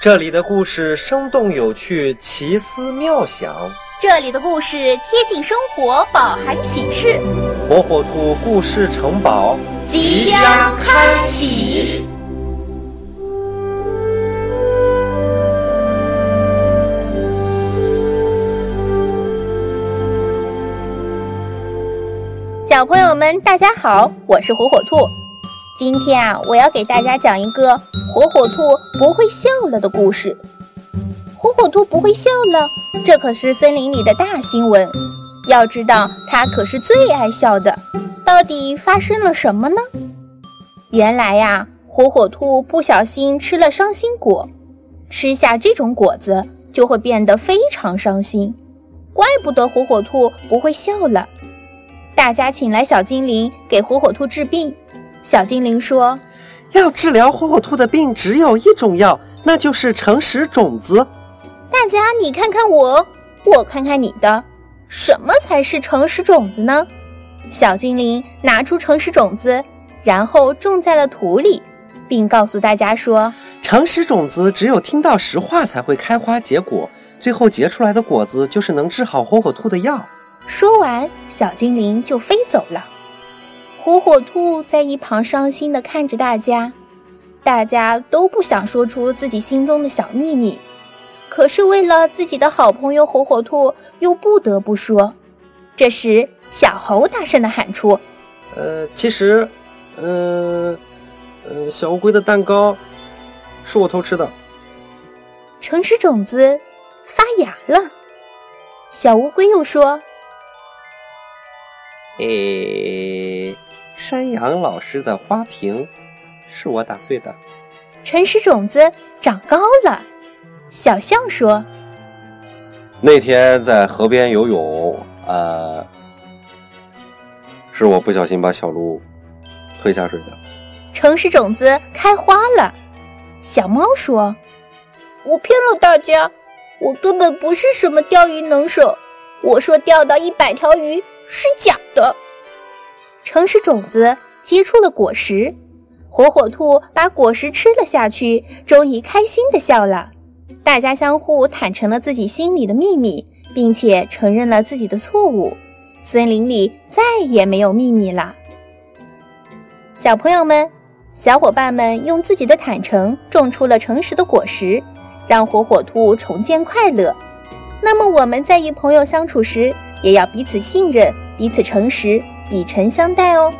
这里的故事生动有趣，奇思妙想。这里的故事贴近生活，饱含启示。火火兔故事城堡即将开启。小朋友们，大家好，我是火火兔。今天啊，我要给大家讲一个火火兔不会笑了的故事。火火兔不会笑了，这可是森林里的大新闻。要知道，它可是最爱笑的。到底发生了什么呢？原来呀，火火兔不小心吃了伤心果，吃下这种果子就会变得非常伤心。怪不得火火兔不会笑了。大家请来小精灵给火火兔治病。小精灵说：“要治疗火火兔的病，只有一种药，那就是诚实种子。”大家你看看我，我看看你的，什么才是诚实种子呢？小精灵拿出诚实种子，然后种在了土里，并告诉大家说：“诚实种子只有听到实话才会开花结果，最后结出来的果子就是能治好火火兔的药。”说完，小精灵就飞走了。火火兔在一旁伤心地看着大家，大家都不想说出自己心中的小秘密，可是为了自己的好朋友火火兔，又不得不说。这时，小猴大声地喊出：“呃，其实，呃，呃，小乌龟的蛋糕是我偷吃的。”诚实种子发芽了。小乌龟又说。诶，山羊老师的花瓶是我打碎的。诚实种子长高了。小象说：“那天在河边游泳，呃，是我不小心把小鹿推下水的。”诚实种子开花了。小猫说：“我骗了大家，我根本不是什么钓鱼能手。我说钓到一百条鱼。”是假的。诚实种子结出了果实，火火兔把果实吃了下去，终于开心的笑了。大家相互坦诚了自己心里的秘密，并且承认了自己的错误。森林里再也没有秘密了。小朋友们、小伙伴们用自己的坦诚种出了诚实的果实，让火火兔重见快乐。那么我们在与朋友相处时，也要彼此信任，彼此诚实，以诚相待哦。